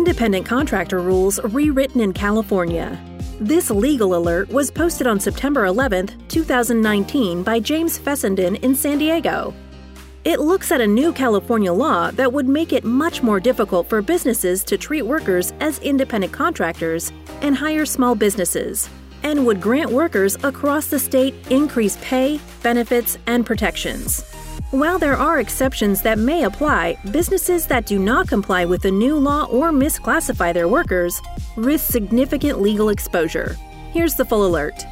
independent contractor rules rewritten in California. This legal alert was posted on September 11, 2019, by James Fessenden in San Diego. It looks at a new California law that would make it much more difficult for businesses to treat workers as independent contractors and hire small businesses, and would grant workers across the state increased pay, benefits, and protections. While there are exceptions that may apply, businesses that do not comply with the new law or misclassify their workers risk significant legal exposure. Here's the full alert.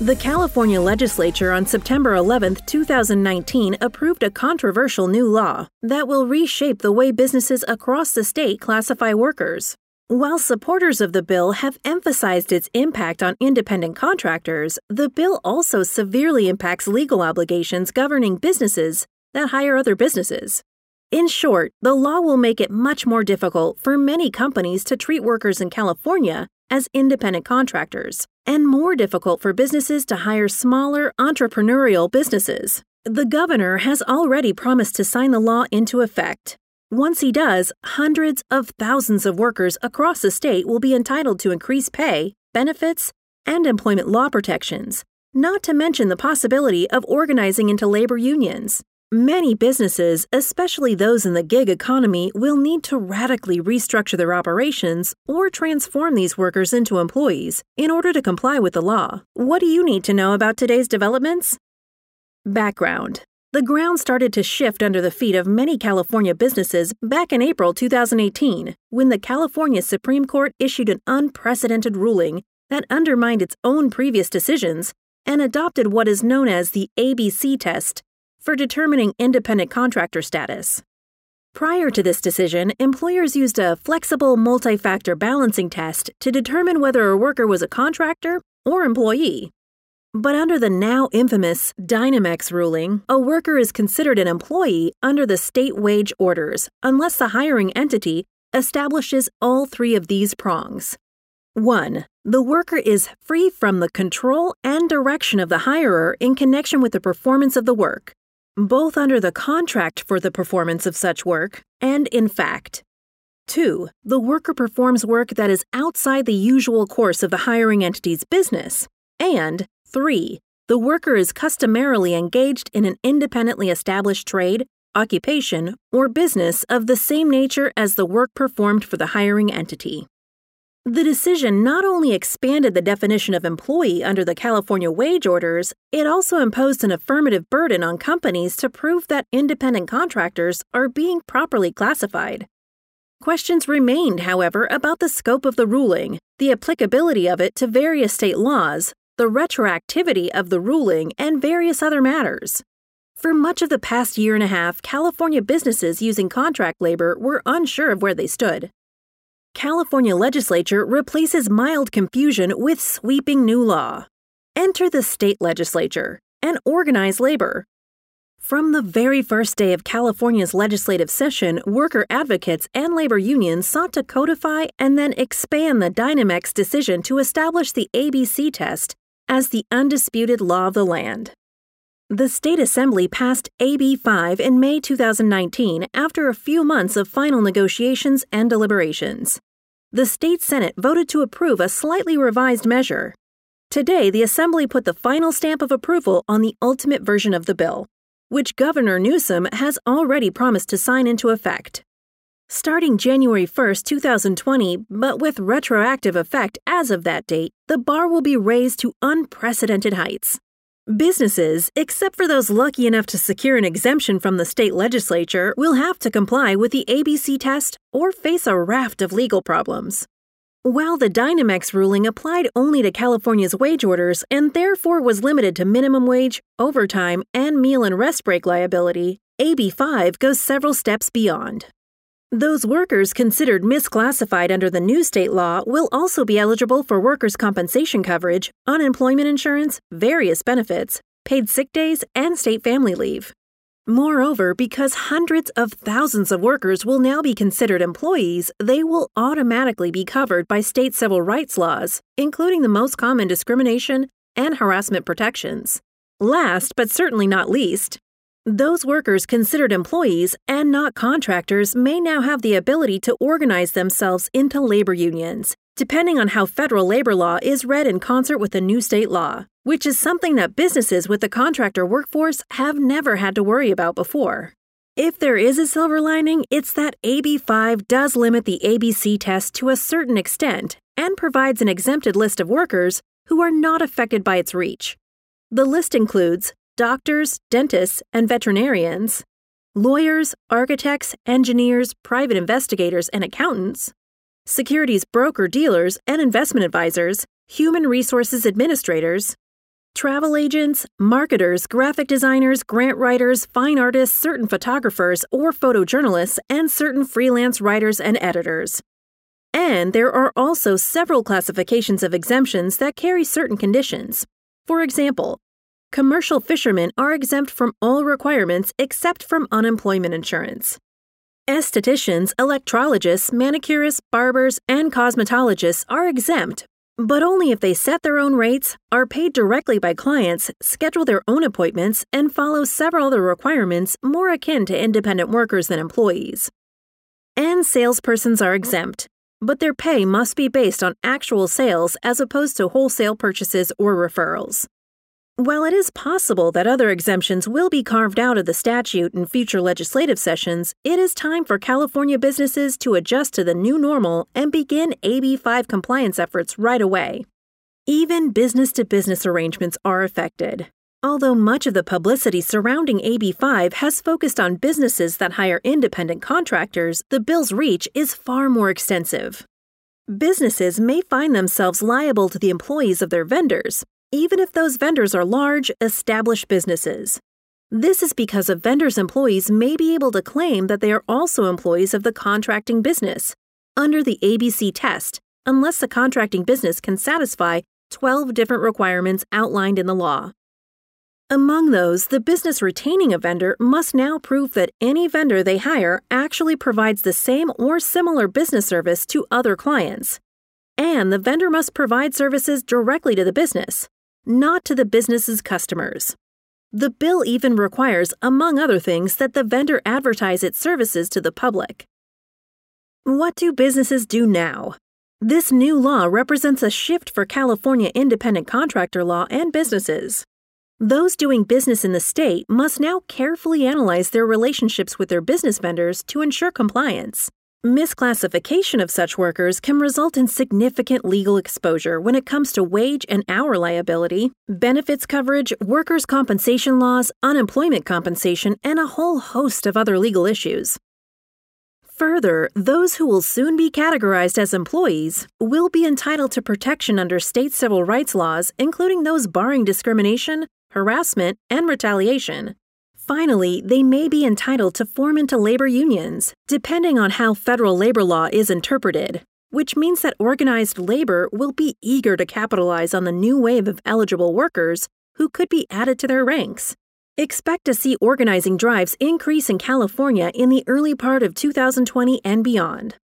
The California legislature on September 11, 2019, approved a controversial new law that will reshape the way businesses across the state classify workers. While supporters of the bill have emphasized its impact on independent contractors, the bill also severely impacts legal obligations governing businesses that hire other businesses. In short, the law will make it much more difficult for many companies to treat workers in California as independent contractors, and more difficult for businesses to hire smaller, entrepreneurial businesses. The governor has already promised to sign the law into effect. Once he does, hundreds of thousands of workers across the state will be entitled to increased pay, benefits, and employment law protections, not to mention the possibility of organizing into labor unions. Many businesses, especially those in the gig economy, will need to radically restructure their operations or transform these workers into employees in order to comply with the law. What do you need to know about today's developments? Background The ground started to shift under the feet of many California businesses back in April 2018 when the California Supreme Court issued an unprecedented ruling that undermined its own previous decisions and adopted what is known as the ABC test for determining independent contractor status. Prior to this decision, employers used a flexible multi factor balancing test to determine whether a worker was a contractor or employee. But under the now infamous Dynamex ruling, a worker is considered an employee under the state wage orders unless the hiring entity establishes all three of these prongs. 1. The worker is free from the control and direction of the hirer in connection with the performance of the work both under the contract for the performance of such work and in fact. 2. The worker performs work that is outside the usual course of the hiring entity's business. And 3. The worker is customarily engaged in an independently established trade, occupation, or business of the same nature as the work performed for the hiring entity. The decision not only expanded the definition of employee under the California wage orders, it also imposed an affirmative burden on companies to prove that independent contractors are being properly classified. Questions remained, however, about the scope of the ruling, the applicability of it to various state laws, the retroactivity of the ruling, and various other matters. For much of the past year and a half, California businesses using contract labor were unsure of where they stood. California legislature replaces mild confusion with sweeping new law. Enter the state legislature and organize labor. From the very first day of California's legislative session, worker advocates and labor unions sought to codify and then expand the Dynamex decision to establish the ABC test as the undisputed law of the land. The State Assembly passed AB 5 in May 2019 after a few months of final negotiations and deliberations. The State Senate voted to approve a slightly revised measure. Today, the Assembly put the final stamp of approval on the ultimate version of the bill, which Governor Newsom has already promised to sign into effect. Starting January 1, 2020, but with retroactive effect as of that date, the bar will be raised to unprecedented heights. Businesses, except for those lucky enough to secure an exemption from the state legislature, will have to comply with the ABC test or face a raft of legal problems. While the Dynamex ruling applied only to California's wage orders and therefore was limited to minimum wage, overtime, and meal and rest break liability, AB 5 goes several steps beyond. Those workers considered misclassified under the new state law will also be eligible for workers' compensation coverage, unemployment insurance, various benefits, paid sick days, and state family leave. Moreover, because hundreds of thousands of workers will now be considered employees, they will automatically be covered by state civil rights laws, including the most common discrimination and harassment protections. Last, but certainly not least, Those workers considered employees and not contractors may now have the ability to organize themselves into labor unions, depending on how federal labor law is read in concert with the new state law, which is something that businesses with the contractor workforce have never had to worry about before. If there is a silver lining, it's that AB5 does limit the ABC test to a certain extent and provides an exempted list of workers who are not affected by its reach. The list includes doctors, dentists, and veterinarians, lawyers, architects, engineers, private investigators, and accountants, securities broker dealers and investment advisors, human resources administrators, travel agents, marketers, graphic designers, grant writers, fine artists, certain photographers or photojournalists, and certain freelance writers and editors. And there are also several classifications of exemptions that carry certain conditions. For example, commercial fishermen are exempt from all requirements except from unemployment insurance. Estheticians, electrologists, manicurists, barbers, and cosmetologists are exempt, but only if they set their own rates, are paid directly by clients, schedule their own appointments, and follow several other requirements more akin to independent workers than employees. And salespersons are exempt, but their pay must be based on actual sales as opposed to wholesale purchases or referrals. While it is possible that other exemptions will be carved out of the statute in future legislative sessions, it is time for California businesses to adjust to the new normal and begin AB 5 compliance efforts right away. Even business to business arrangements are affected. Although much of the publicity surrounding AB 5 has focused on businesses that hire independent contractors, the bill's reach is far more extensive. Businesses may find themselves liable to the employees of their vendors, even if those vendors are large, established businesses. This is because a vendor's employees may be able to claim that they are also employees of the contracting business under the ABC test, unless the contracting business can satisfy 12 different requirements outlined in the law. Among those, the business retaining a vendor must now prove that any vendor they hire actually provides the same or similar business service to other clients. And the vendor must provide services directly to the business, not to the business's customers. The bill even requires, among other things, that the vendor advertise its services to the public. What do businesses do now? This new law represents a shift for California independent contractor law and businesses. Those doing business in the state must now carefully analyze their relationships with their business vendors to ensure compliance. Misclassification of such workers can result in significant legal exposure when it comes to wage and hour liability, benefits coverage, workers' compensation laws, unemployment compensation, and a whole host of other legal issues. Further, those who will soon be categorized as employees will be entitled to protection under state civil rights laws, including those barring discrimination, harassment, and retaliation. Finally, they may be entitled to form into labor unions, depending on how federal labor law is interpreted, which means that organized labor will be eager to capitalize on the new wave of eligible workers who could be added to their ranks. Expect to see organizing drives increase in California in the early part of 2020 and beyond.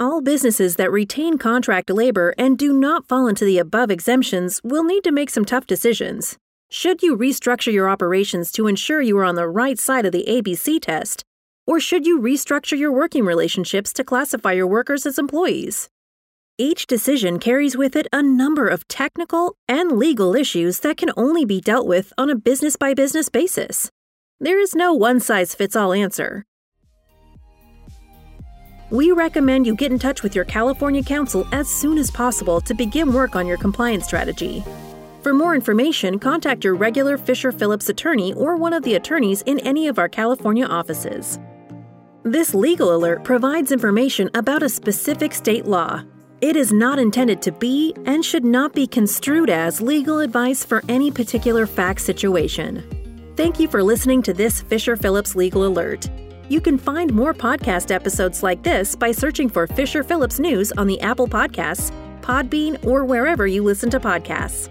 All businesses that retain contract labor and do not fall into the above exemptions will need to make some tough decisions. Should you restructure your operations to ensure you are on the right side of the ABC test? Or should you restructure your working relationships to classify your workers as employees? Each decision carries with it a number of technical and legal issues that can only be dealt with on a business by business basis. There is no one size fits all answer. We recommend you get in touch with your California Counsel as soon as possible to begin work on your compliance strategy. For more information, contact your regular Fisher Phillips attorney or one of the attorneys in any of our California offices. This legal alert provides information about a specific state law. It is not intended to be and should not be construed as legal advice for any particular fact situation. Thank you for listening to this Fisher Phillips Legal Alert. You can find more podcast episodes like this by searching for Fisher Phillips News on the Apple Podcasts, Podbean, or wherever you listen to podcasts.